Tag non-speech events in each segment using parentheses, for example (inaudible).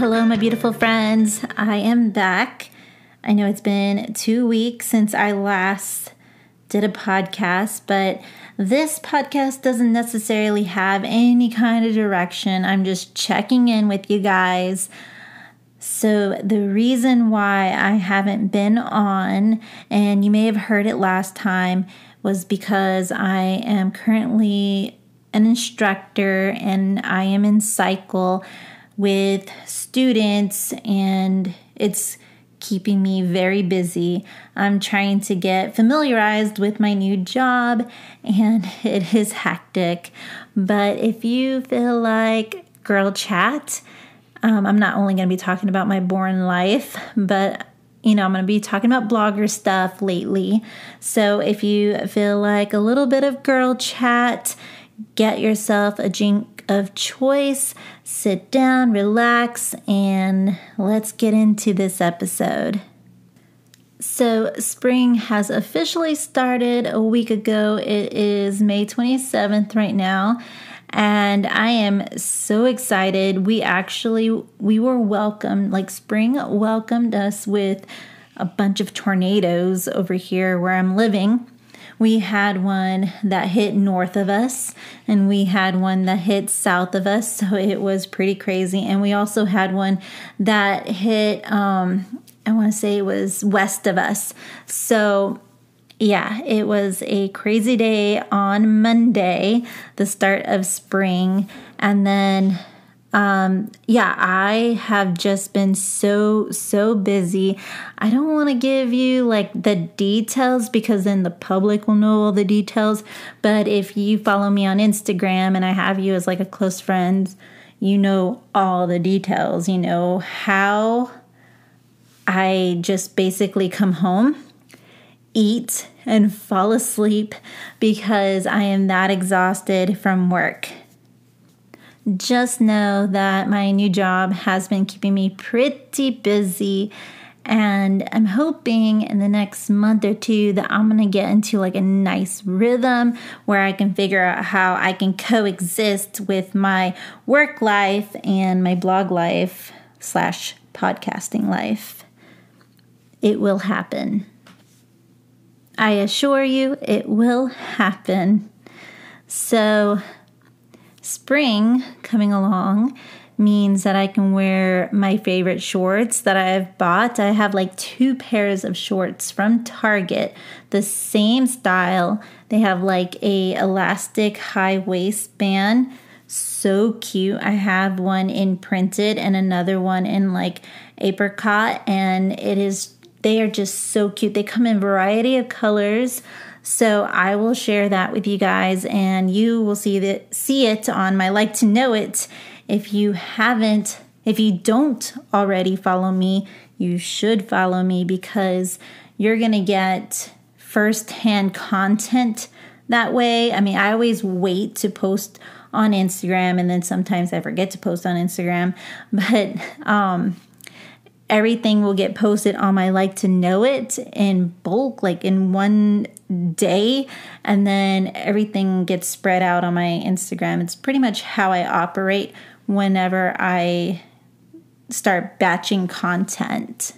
hello, my beautiful friends. I am back. I know it's been two weeks since I last did a podcast, but this podcast doesn't necessarily have any kind of direction. I'm just checking in with you guys. So, the reason why I haven't been on, and you may have heard it last time, was because I am currently an instructor and I am in cycle with students, and it's keeping me very busy. I'm trying to get familiarized with my new job, and (laughs) it is hectic. But if you feel like girl chat, um, I'm not only going to be talking about my boring life, but you know, I'm going to be talking about blogger stuff lately. So if you feel like a little bit of girl chat, get yourself a drink of choice. Sit down, relax, and let's get into this episode. So, spring has officially started a week ago. It is May 27th right now, and I am so excited. We actually we were welcomed, like spring welcomed us with a bunch of tornadoes over here where I'm living. We had one that hit north of us, and we had one that hit south of us. So it was pretty crazy. And we also had one that hit, um, I want to say it was west of us. So yeah, it was a crazy day on Monday, the start of spring. And then um yeah i have just been so so busy. I don't want to give you like the details because then the public will know all the details but if you follow me on instagram and i have you as like a close friend you know all the details. You know how i just basically come home eat and fall asleep because i am that exhausted from work just know that my new job has been keeping me pretty busy. And I'm hoping in the next month or two that I'm gonna get into like a nice rhythm where I can figure out how I can coexist with my work life and my blog life slash podcasting life. It will happen. I assure you, it will happen. So, spring coming along means that I can wear my favorite shorts that I've bought. I have like two pairs of shorts from Target, the same style. They have like a elastic high waistband. So cute. I have one in printed and another one in like apricot and it is they are just so cute. They come in variety of colors. So I will share that with you guys and you will see that see it on my like to know it. If you haven't, if you don't already follow me, you should follow me because you're to get firsthand content that way. I mean, I always wait to post on Instagram and then sometimes I forget to post on Instagram, (laughs) but um everything will get posted on my like to know it in bulk, like in one day, and then everything gets spread out on my Instagram. It's pretty much how I operate whenever I start batching content.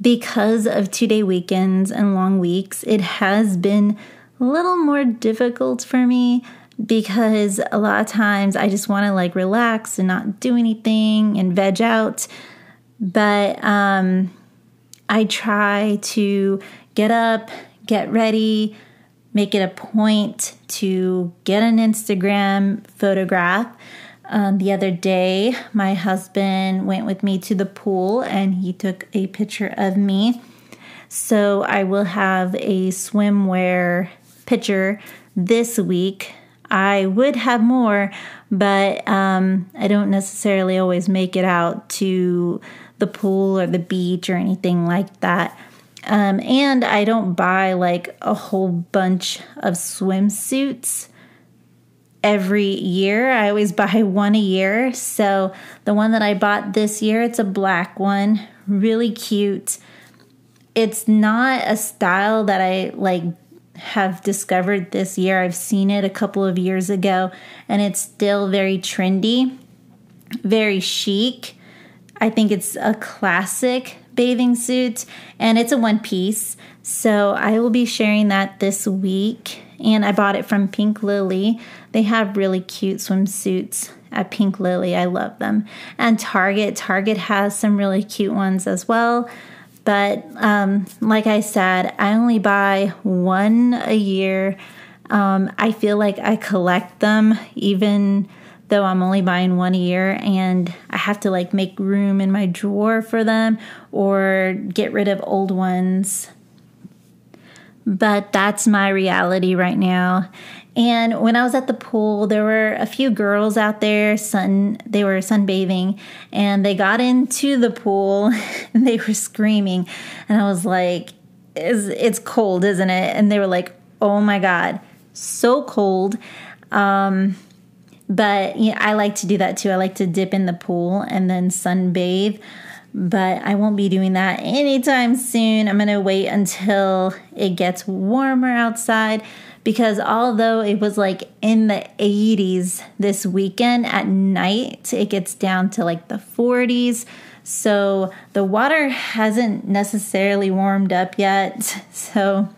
Because of two day weekends and long weeks, it has been a little more difficult for me because a lot of times I just want to like relax and not do anything and veg out. But um, I try to get up, get ready, make it a point to get an Instagram photograph. Um, the other day, my husband went with me to the pool and he took a picture of me. So I will have a swimwear picture this week. I would have more, but um, I don't necessarily always make it out to the pool or the beach or anything like that. Um, and I don't buy like a whole bunch of swimsuits every year. I always (laughs) buy one a year. So the one that I bought this year, it's a black one, really cute. It's not a style that I like have discovered this year. I've seen it a couple of years ago and it's still very trendy, very chic I think it's a classic bathing suit and it's a one piece. So I will be sharing that this week. And I bought it from Pink Lily. They have really cute swimsuits at Pink Lily. I love them. And Target. Target has some really cute ones as well. But um, like I said, I only buy one a year. Um, I feel like I collect them even though I'm only buying one a year and I have to like make room in my drawer for them or get rid of old ones. But that's my reality right now. And when I was at the pool, there were a few girls out there sun they were sunbathing and they got into the pool (laughs) and they were screaming and I was like it's, it's cold, isn't it? And they were like, "Oh my god, so cold." Um but yeah, I like to do that too. I like to dip in the pool and then sunbathe. But I won't be doing that anytime soon. I'm going to wait until it gets warmer outside because although it was like in the 80s this weekend at night, it gets down to like the 40s. So the water hasn't necessarily warmed up yet. (laughs) So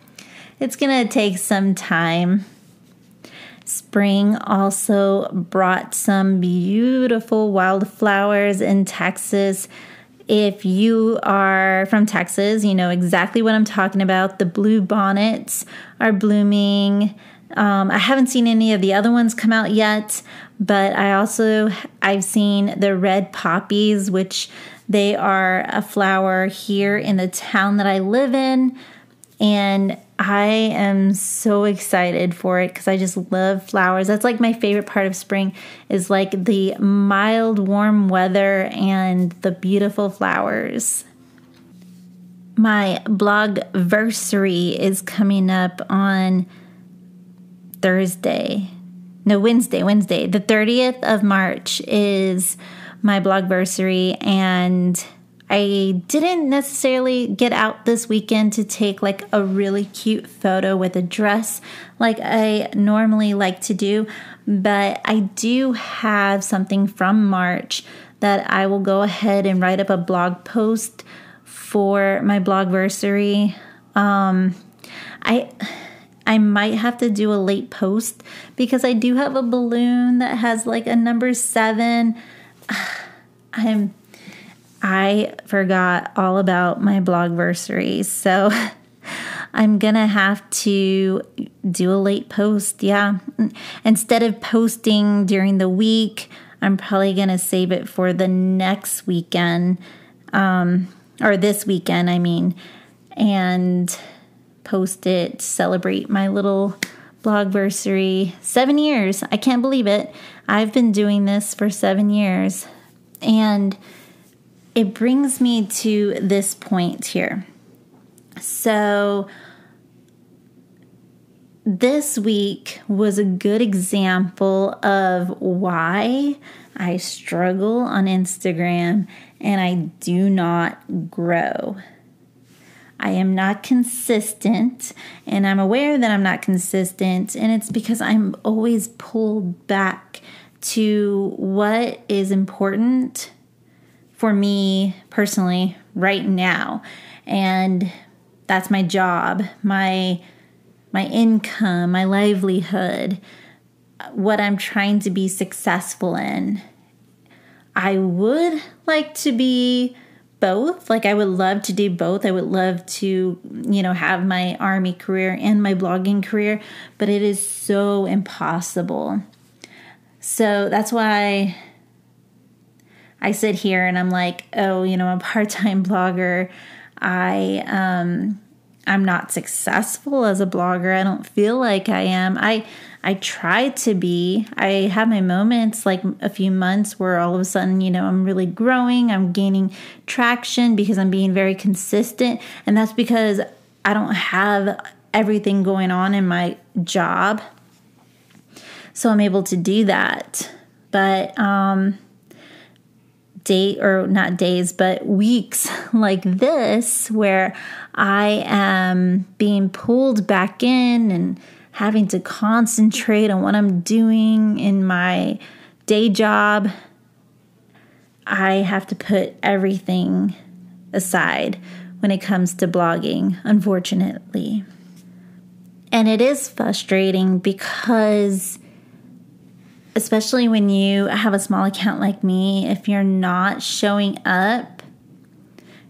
it's going to take some time. Spring also brought some beautiful wildflowers in Texas. If you are from Texas, you know exactly what I'm talking about. The blue bonnets are blooming. Um, I haven't seen any of the other ones come out yet, but I also I've seen the red poppies, which they are a flower here in the town that I live in, and I am so excited for it because I just love flowers. That's like my favorite part of spring is like the mild, warm weather and the beautiful flowers. My blog versary is coming up on Thursday. No, Wednesday, Wednesday. The 30th of March is my blog versary and I didn't necessarily get out this weekend to take like a really cute photo with a dress like I normally like to do, but I do have something from March that I will go ahead and write up a blog post for my blogversary. Um, I I might have to do a late post because I do have a balloon that has like a number seven. (sighs) I'm I forgot all about my blogversary. So (laughs) I'm going to have to do a late post. Yeah. Instead of posting during the week, I'm probably going to save it for the next weekend, um, or this weekend, I mean, and post it, celebrate my little blogversary. Seven years. I can't believe it. I've been doing this for seven years. And it brings me to this point here. So, this week was a good example of why I struggle on Instagram and I do not grow. I am not consistent, and I'm aware that I'm not consistent, and it's because I'm always pulled back to what is important for me personally right now. And that's my job, my my income, my livelihood, what I'm trying to be successful in. I would like to be both. Like I would love to do both. I would love to, you know, have my army career and my blogging career, but it is so impossible. So that's why I sit here and I'm like, oh, you know, I'm a part-time (laughs) blogger. I um I'm not successful as a blogger. I don't feel like I am. I I try to be. I have my moments like a few months where all of a sudden, you know, I'm really growing, I'm gaining traction because I'm being very consistent, and that's because I don't have everything going on in my job. So I'm able to do that. But um day or not days, but weeks (laughs) like this where I am being pulled back in and having to concentrate on what I'm doing in my day job. I have to put everything aside when it comes to blogging, unfortunately. And it is frustrating because, especially when you have a small account like me, if you're not showing up,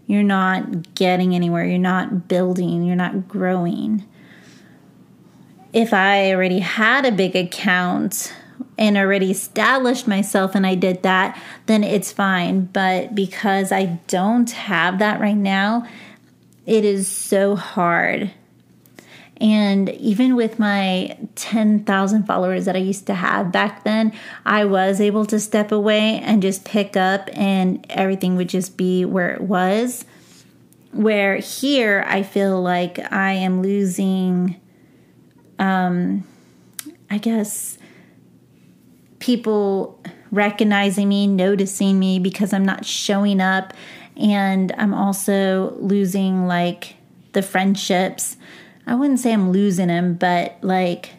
you're not getting anywhere, you're not building, you're not growing. If I already had a big account, and already established myself and I did that, then it's fine. But because I don't have that right now, it is so hard. And even with my 10,000 followers that I used to have back then, I was able to step away and just pick up, and everything would just be where it was. Where here, I feel like I am losing, um, I guess, people recognizing me, noticing me because I'm not showing up. And I'm also losing like the friendships. I wouldn't say I'm losing them, but like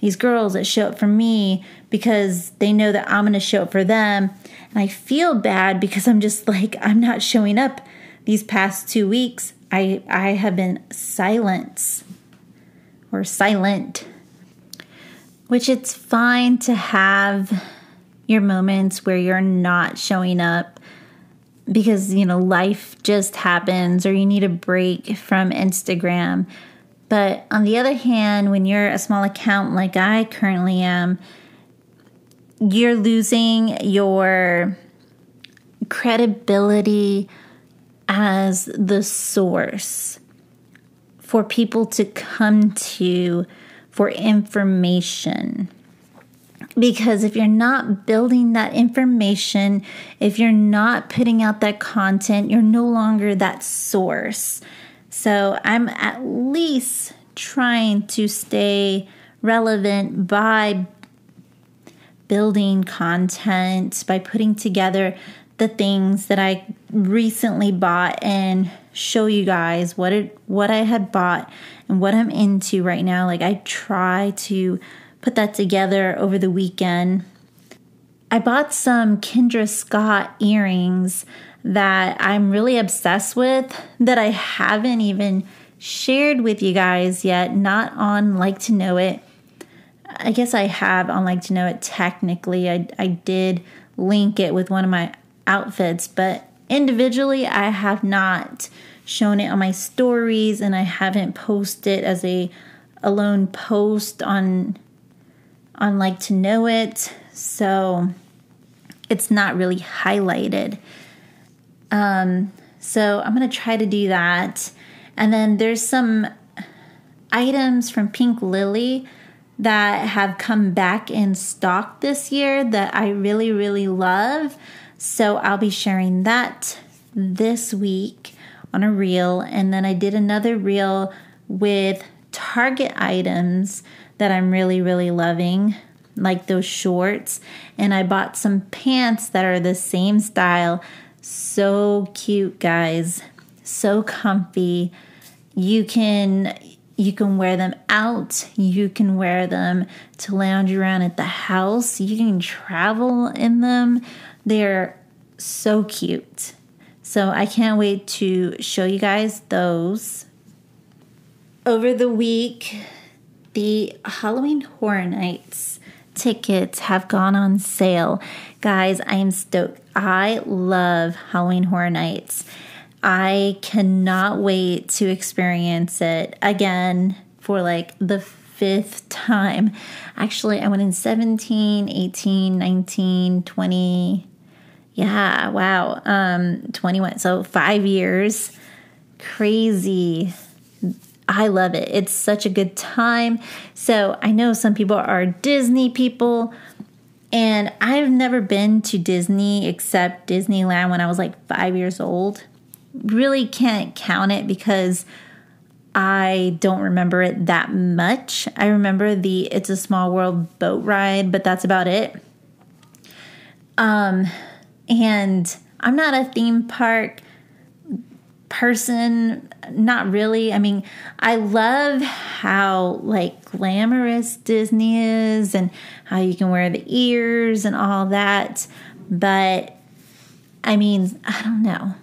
these girls that show up for me because they know that I'm going to show up for them. And I feel bad because I'm just like, I'm not showing up these past two weeks. I, I have been silence or silent which it's fine to have your moments where you're not showing up because, you know, life just happens or you need a break from Instagram. But on the other hand, when you're a small account like I currently am, you're losing your credibility as the source for people to come to for information. Because if you're not building that information, if you're not putting out that content, you're no longer that source. So I'm at least trying to stay relevant by building content, by putting together the things that I recently bought and show you guys what it what I had bought and what I'm into right now. Like I try to put that together over the weekend. I bought some Kendra Scott earrings that I'm really obsessed with that I haven't even shared with you guys yet, not on Like to Know It. I guess I have on Like to Know It technically. I, I did link it with one of my outfits, but individually, I have not shown it on my stories and I haven't posted as a alone post on on like to know it. So it's not really highlighted. Um so I'm going to try to do that. And then there's some items from Pink Lily that have come back in stock this year that I really, really love. So I'll be sharing that this week on a reel. And then I did another reel with Target items that I'm really, really loving, like those shorts. And I bought some pants that are the same style. So cute, guys. So comfy. You can you can wear them out. You can wear them to lounge around at the house. You can travel in them. They're so cute. So I can't wait to show you guys those. Over the week, the Halloween Horror Nights tickets have gone on sale. Guys, I am stoked. I love Halloween Horror Nights. I cannot wait to experience it again for like the fifth time. Actually, I went in 17, 18, 19, 20, yeah, wow. Um 21. So 5 years. Crazy. I love it. It's such a good time. So, I know some people are Disney people and I've never been to Disney except Disneyland when I was like 5 years old. Really can't count it because I don't remember it that much. I remember the It's a Small World boat ride, but that's about it. Um and I'm not a theme park person, not really. I mean, I love how like glamorous Disney is and how you can wear the ears and all that, but I mean, I don't know.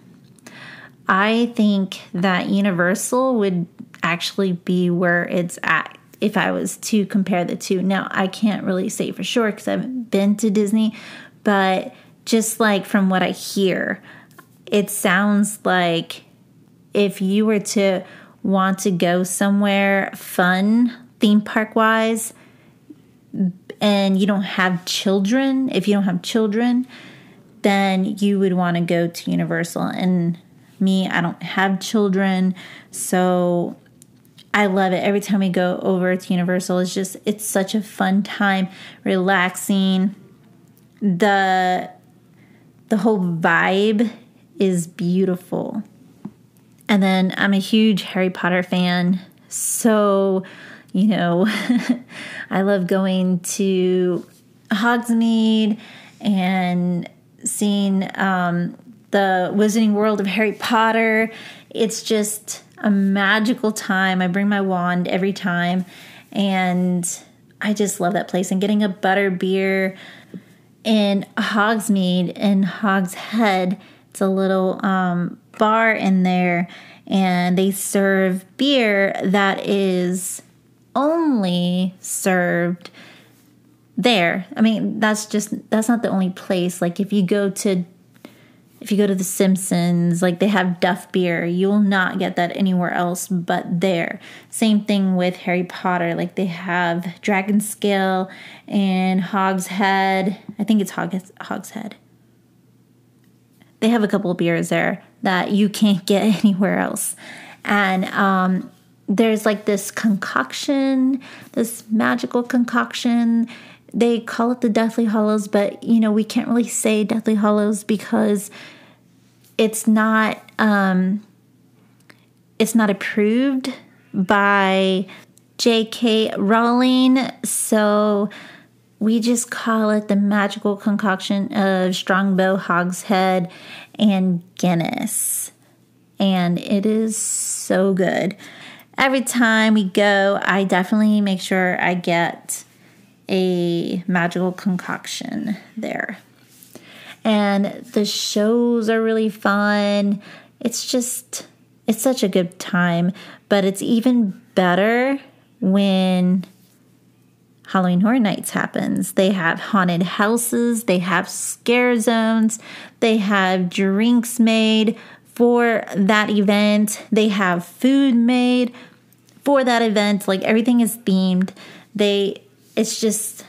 I think that Universal would actually be where it's at if I was to compare the two. Now, I can't really say for sure because I haven't been to Disney, but just like from what I hear, it sounds like if you were to want to go somewhere fun, theme park wise, and you don't have children, if you don't have children, then you would want to go to Universal. And me, I don't have children, so I love it. Every time we go over to Universal, it's just it's such a fun time, relaxing. The the whole vibe is beautiful. And then I'm a huge Harry Potter fan. So, you know, (laughs) I love going to Hogsmeade and seeing um, the Wizarding World of Harry Potter. It's just a magical time. I bring my wand every time, and I just love that place. And getting a butter beer in Hogsmeade in Hogs Head, it's a little um, bar in there, and they serve beer that is only served there. I mean, that's just that's not the only place. Like if you go to if you go to the Simpsons, like they have Duff beer, you will not get that anywhere else but there. Same thing with Harry Potter, like they have Dragon Scale and Hog's Head. I think it's Hog, Hog's Head. They have a couple of beers there that you can't get (laughs) anywhere else. And um, there's like this concoction, this magical concoction they call it the Deathly Hallows, but you know, we can't really say Deathly Hallows because it's not um, it's not approved by J.K. Rowling, so we just call it the magical concoction of Strongbow, Hogshead, and Guinness. And it is so good. Every time we go, I definitely make sure I get a magical concoction there and the shows are really fun. It's just, it's such a good time. But it's even better when Halloween Horror Nights happens. They have haunted houses, they have scare zones, they have drinks made for that event, they have food made for that event. Like everything is themed. They, it's just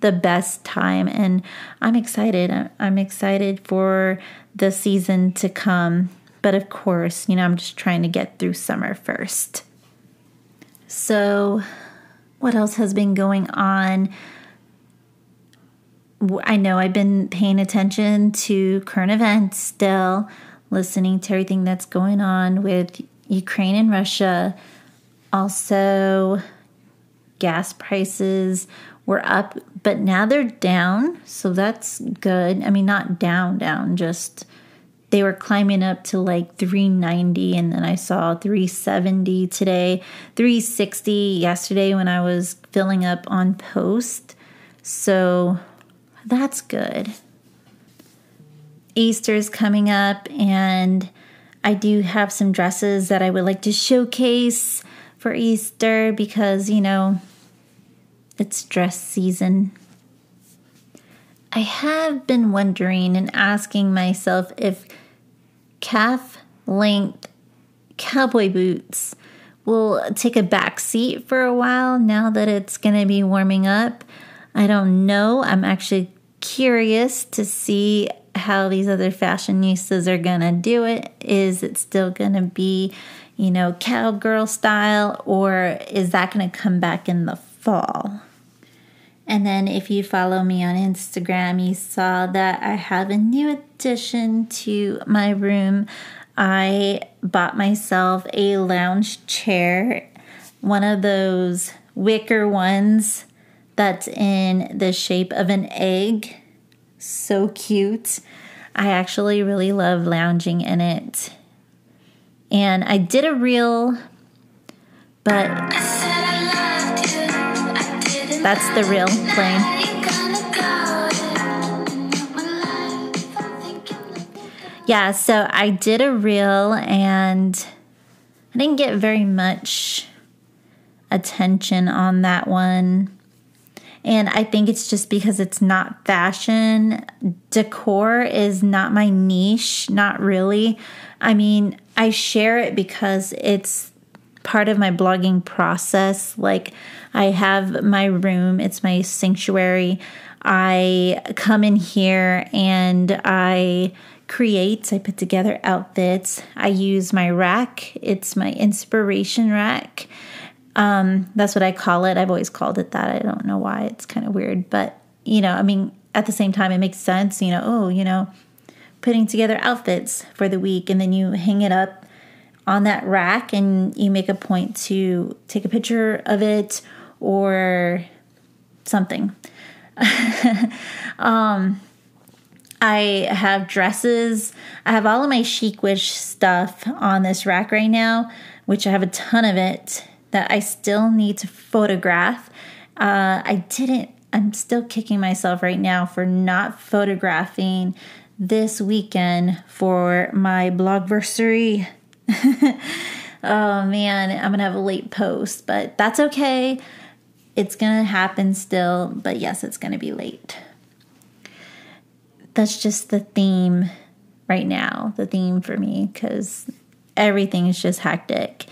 the best time. And I'm excited. I'm excited for the season to come. But of course, you know, I'm just trying to get through summer first. So, what else has been going on? I know I've been paying attention to current events still, listening to everything that's going on with Ukraine and Russia. Also, gas prices were up, but now they're down. So that's good. I mean, not down, down, just they were climbing up to like 390 and then I saw 370 today, 360 yesterday when I was filling up on post. So that's good. Easter's coming up and I do have some dresses that I would like to showcase for Easter because, you know, it's dress season. I have been wondering and asking myself if calf length cowboy boots will take a back seat for a while now that it's going to be warming up. I don't know. I'm actually curious to see how these other fashionistas are going to do it. Is it still going to be, you know, cowgirl style, or is that going to come back in the fall. And then, if you follow me on Instagram, you saw that I have a new addition to my room. I bought myself a lounge chair, one of those wicker ones that's in the shape of an egg. So cute. I actually really love lounging in it. And I did a reel, but that's the real plane. yeah, so I did a reel and I didn't get very much attention on that one. And I think it's just because it's not fashion. Decor is not my niche, not really. I mean, I share it because it's part of my blogging process. Like, I have my room, it's my sanctuary. I come in here and I create, I put together outfits. I use my rack, it's my inspiration rack. Um, that's what I call it. I've always called it that. I don't know why. It's kind of weird, but you know, I mean, at the same time, it makes sense. You know, oh, you know, putting together outfits for the week, and then you hang it up on that rack, and you make a point to take a picture of it or something. (laughs) um, I have dresses. I have all of my Chicwish stuff on this rack right now, which I have a ton of it that I still need to photograph. Uh, I didn't, I'm still kicking myself right now for not photographing this weekend for my blogversary. (laughs) oh man, I'm gonna have a late post, but that's okay. It's gonna happen still, but yes, it's gonna be late. That's just the theme right now, the theme for me, because everything is just hectic.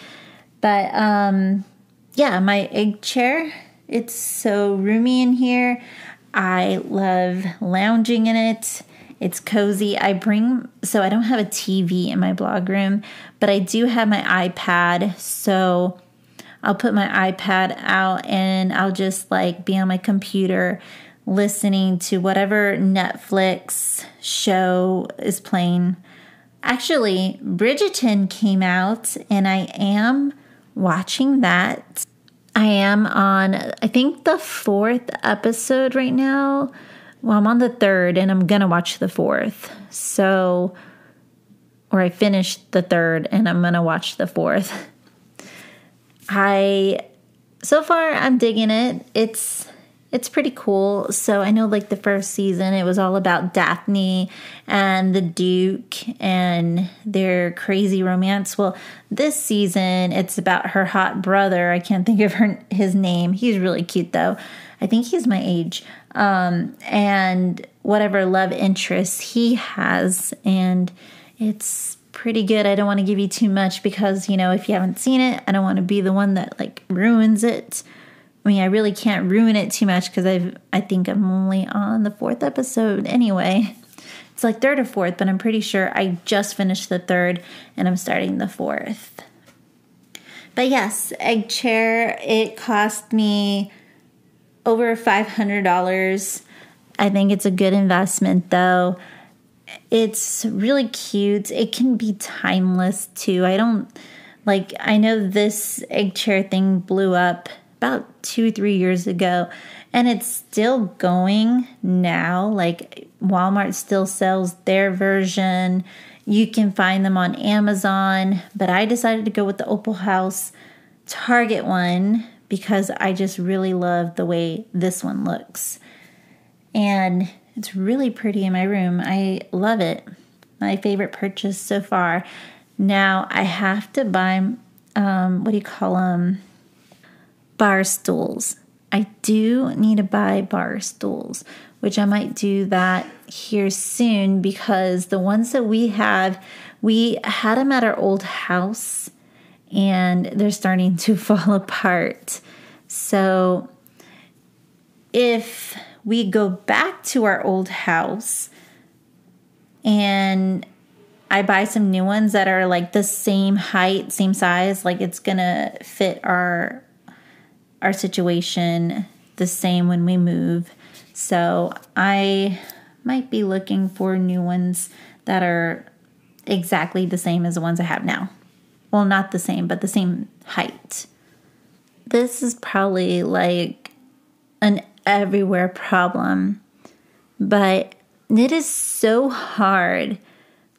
But um, yeah, my egg chair, it's so roomy in here. I love lounging in it. It's cozy. I bring, so I don't have a TV in my blog room, but I do have my iPad. So I'll put my iPad out and I'll just like be on my computer listening to whatever Netflix show is playing. Actually, Bridgerton came out and I am watching that. I am on, I think, the fourth episode right now. Well, I'm on the third and I'm going to watch the fourth. So, or I finished the third and I'm going to watch the fourth. I, so far, I'm digging it. It's, it's pretty cool. So I know like the first season it was all about Daphne and the Duke and their crazy romance. Well, this season it's about her hot brother. I can't think of her his name. He's really cute though. I think he's my age. Um, and whatever love interests he has and it's pretty good. I don't want to give you too much because, you know, if you haven't seen it, I don't want to be the one that like ruins it. I mean, I really can't ruin it too much because I've I think I'm only on the fourth episode anyway. It's like third or fourth, but I'm pretty sure I just finished the third and I'm starting the fourth. But yes, egg chair. It cost me over five hundred dollars. I think it's a good investment though. It's really cute. It can be timeless too. I don't like. I know this egg chair thing blew up about two, three years ago, and it's still going now. Like Walmart still sells their version. You can find them on Amazon, but I decided to go with the Opalhouse Target one because I just really love the way this one looks. And it's really pretty in my room. I love it. My favorite purchase so far. Now I have to buy, um, what do you call them? bar stools. I do need to buy bar stools, which I might do that here soon because the ones that we have, we had them at our old house and they're starting to (laughs) fall apart. So if we go back to our old house and I buy some new ones that are like the same height, same size, like it's gonna fit our our situation the same when we move. So I might be looking for new ones that are exactly the same as the ones I have now. Well, not the same, but the same height. This is probably like an everywhere problem, but it is so hard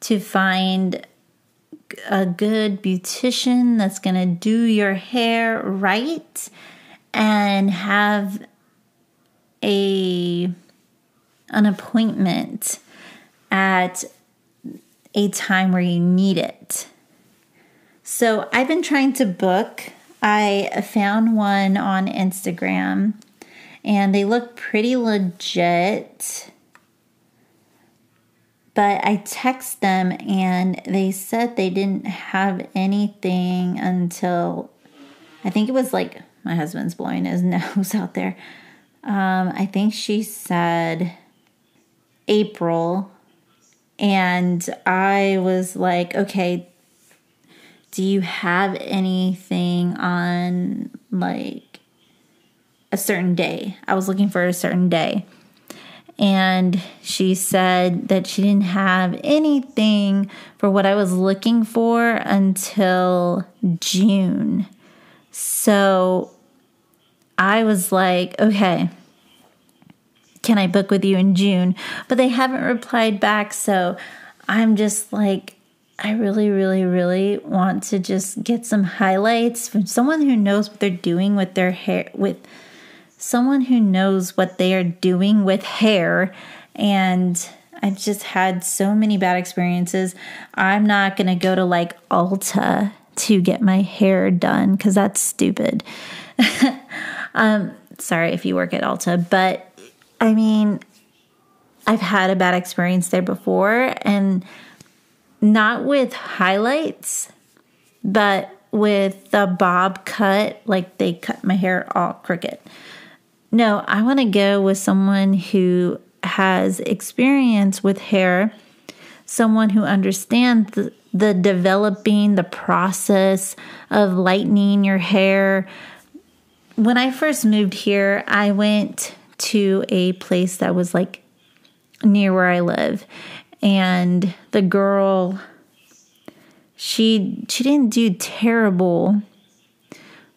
to find a good beautician that's going to do your hair right and have a an appointment at a time where you need it. So I've been trying to book. I found one on Instagram and they look pretty legit. But I text them and they said they didn't have anything until I think it was like my husband's blowing his (laughs) nose out there. Um, I think she said April. And I was like, okay, do you have anything on like a certain day? I was looking for a certain day. And she said that she didn't have anything for what I was looking for until June. So I was like, okay, can I book with you in June? But they haven't replied back. So I'm just like, I really, really, really want to just get some highlights from someone who knows what they're doing with their hair, with someone who knows what they are doing with hair. And I've just had so many bad experiences. I'm not going to go to like Ulta to get my hair done because that's stupid. (laughs) um, sorry if you work at Ulta, but I mean, I've had a bad experience there before and not with highlights, but with the bob cut, like they cut my hair all crooked. No, I want to go with someone who has experience with hair, someone who understands the, the developing, the process of lightening your hair. When I first moved here, I went to a place that was like near where I live. And the girl she she didn't do terrible.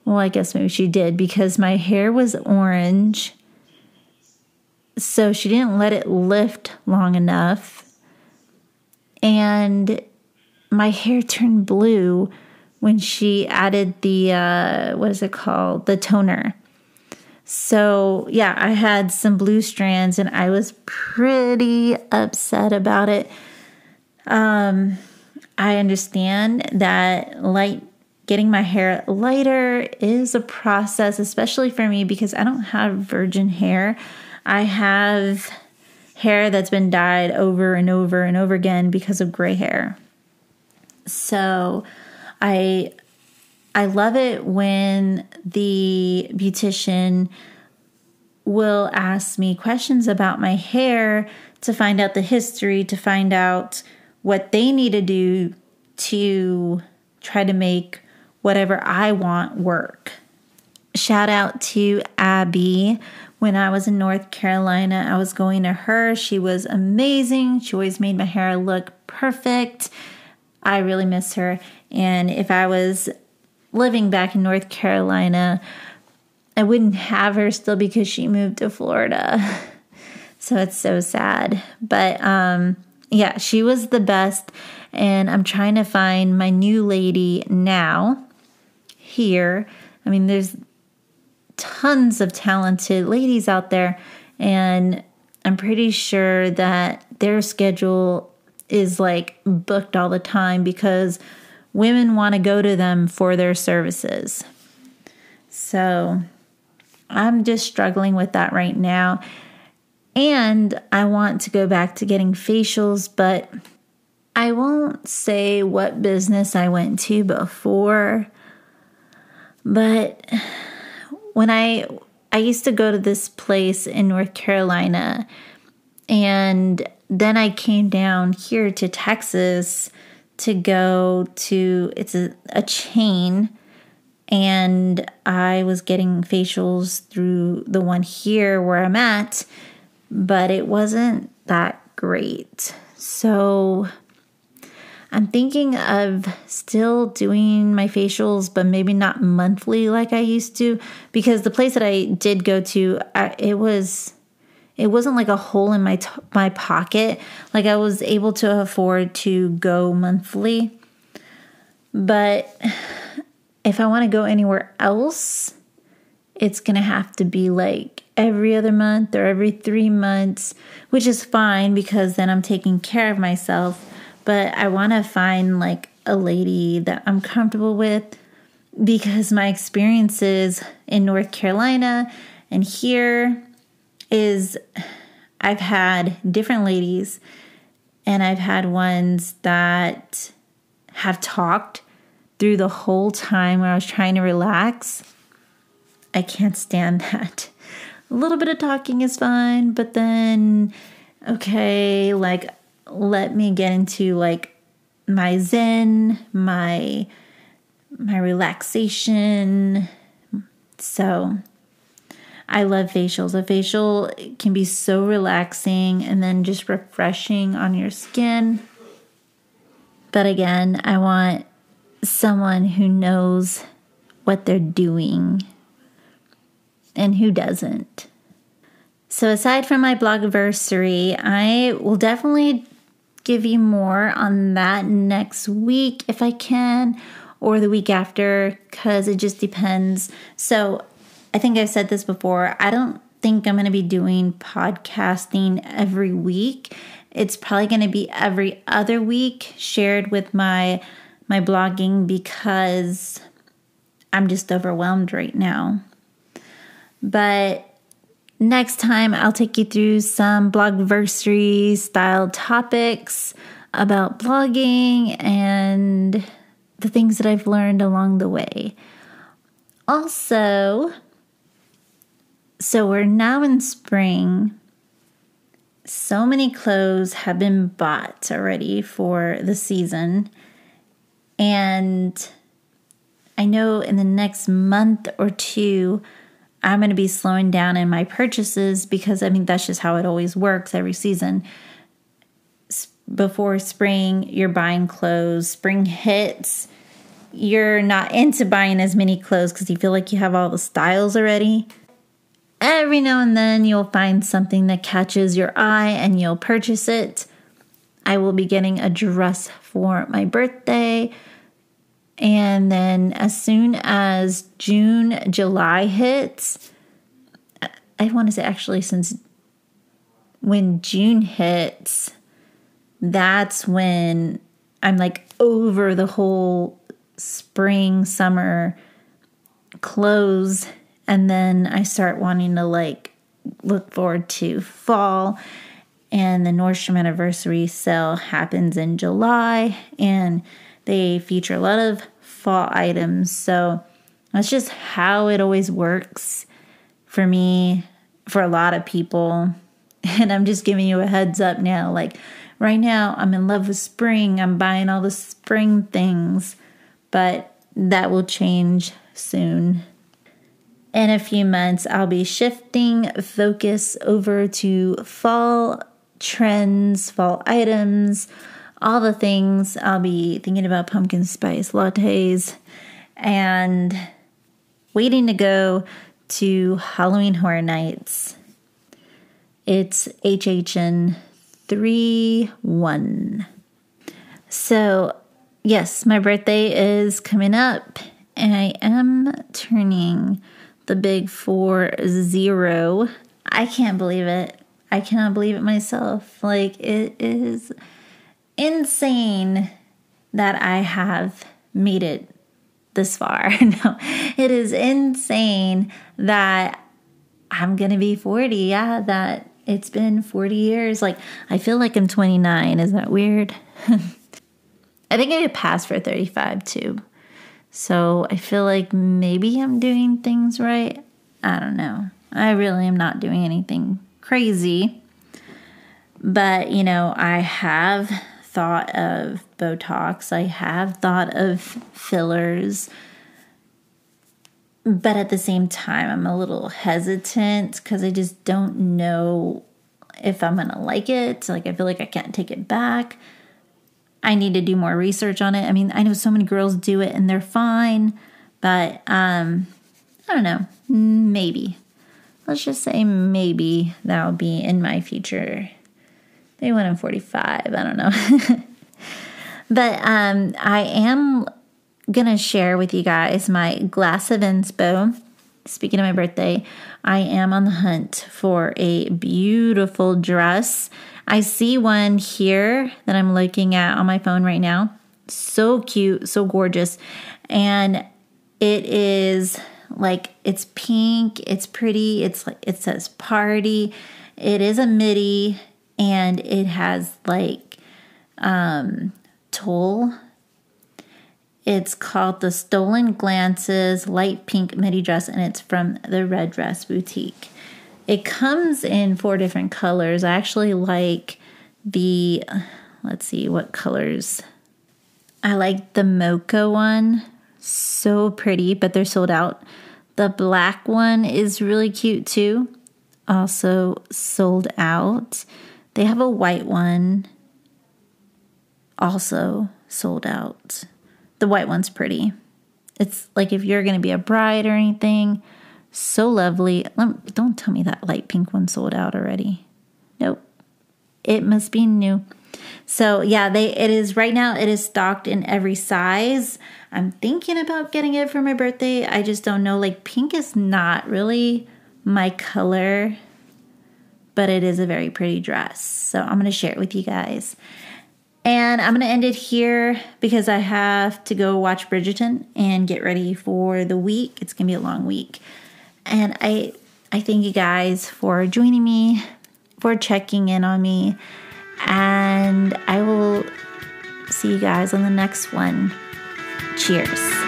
Well, I guess maybe she did because my hair was orange. So she didn't let it lift long enough. And my hair turned blue when she added the uh, what is it called the toner so yeah i had some blue strands and i was pretty upset about it. Um i understand that light getting my hair lighter is a process especially for me because i don't have virgin hair. I have hair that's been dyed over and over and over again because of gray hair. So I I love it when the beautician will ask me questions about my hair to find out the history, to find out what they need to do to try to make whatever I want work. Shout out to Abby. When I was in North Carolina, I was going to her. She was amazing. She always made my hair look perfect. I really miss her. And if I was living back in North Carolina, I wouldn't have her still because she moved to Florida. (laughs) so it's so sad. But um yeah, she was the best and I'm trying to find my new lady now here. I mean, there's tons of talented ladies out there and I'm pretty sure that their schedule is like booked all the time because women want to go to them for their services. So I'm just struggling with that right now. And I want to go back to getting facials, but I won't say what business I went to before. But when I I used to go to this place in North Carolina and then I came down here to Texas to go to it's a, a chain and I was getting facials through the one here where I'm at, but it wasn't that great. So I'm thinking of still doing my facials, but maybe not monthly like I used to, because the place that I did go to, I, it was it wasn't like a hole in my t- my pocket. Like I was able to afford to go monthly. But if I want to go anywhere else, it's going to have to be like every other month or every 3 months, which is fine because then I'm taking care of myself. but I want to find like a lady that I'm comfortable with because my experiences in North Carolina and here is I've had different ladies and I've had ones that have talked through the whole time where I was trying to relax. I can't stand (laughs) that. A little bit of talking is fine, but then, okay, like, let me get into like my zen, my my relaxation. So I love facials. A facial can be so relaxing and then just refreshing on your skin. But again, I want someone who knows what they're doing and who doesn't. So, aside from my blogiversary, I will definitely give you more on that next week if I can, or the week after, because it just depends. So, I think I've said this before. I don't think I'm going to be doing podcasting every week. It's probably going to be every other week shared with my my blogging because I'm just overwhelmed right now. But next time, I'll take you through some blogversary style topics about blogging and the things that I've learned along the way. Also, so we're now in spring. So many clothes have been bought already for the season. And I know in the next month or two, I'm going to be slowing down in my purchases because I mean, that's just how it always works every season. Before spring, you're buying clothes. Spring hits, you're not into buying as many clothes because you feel like you have all the styles already. Every now and then, you'll find something that catches your eye and you'll purchase it. I will be getting a dress for my birthday. And then as soon as June, July hits, I want to say actually since when June hits, that's when I'm like over the whole spring, summer clothes. And then I start wanting to like look forward to fall. And the Nordstrom anniversary sale happens in July. And they feature a lot of fall items. So that's just how it always works for me, for a lot of people. (laughs) And I'm just giving you a heads up now. Like right now, I'm in love with spring. I'm buying all the spring things, but that will change soon. In a few months, I'll be shifting focus over to fall trends, fall items all the things. I'll be thinking about pumpkin spice lattes and waiting to go to Halloween Horror Nights. It's HHN 3 1. So, yes, my birthday is coming up, and I am turning the big four zero. I can't believe it. I cannot believe it myself. Like, it is insane that I have made it this far. (laughs) no, it is insane that I'm going to be 40. Yeah, that it's been 40 years. Like, I feel like I'm 29. Is that weird? (laughs) I think I could pass for 35 too. So I feel like maybe I'm doing things right. I don't know. I really am not doing anything crazy. But, you know, I have thought of Botox, I have thought of fillers. But at the same time, I'm a little hesitant because I just don't know if I'm going to like it. Like, I feel like I can't take it back. I need to do more research on it. I mean, I know so many girls do it and they're fine, but um, I don't know. Maybe. Let's just say maybe that'll be in my future Maybe when I'm 45. I don't know. (laughs) but um, I am going to share with you guys my glass of inspo. speaking of my birthday, I am on the hunt for a beautiful dress. I see one here that I'm looking at on my phone right now. So cute, so gorgeous. And it is like it's pink, it's pretty, it's like it says party. It is a midi and it has like um tulle it's called the Stolen Glances Light Pink Midi Dress, and it's from the Red Dress Boutique. It comes in four different colors. I actually like the, let's see what colors. I like the mocha one, so pretty, but they're sold out. The black one is really cute too, also sold out. They have a white one, also sold out. The white one's pretty. It's like if you're going to be a bride or anything, so lovely. Don't tell me that light pink one sold out already. Nope. It must be new. So yeah, they it is right now it is stocked in every size. I'm thinking about getting it for my birthday. I just don't know like pink is not really my color, but it is a very pretty dress. So I'm going to share it with you guys. And I'm going to end it here because I have to go watch Bridgerton and get ready for the week. It's going to be a long week. And I I thank you guys for joining me, for checking in on me, and I will see you guys on the next one. Cheers.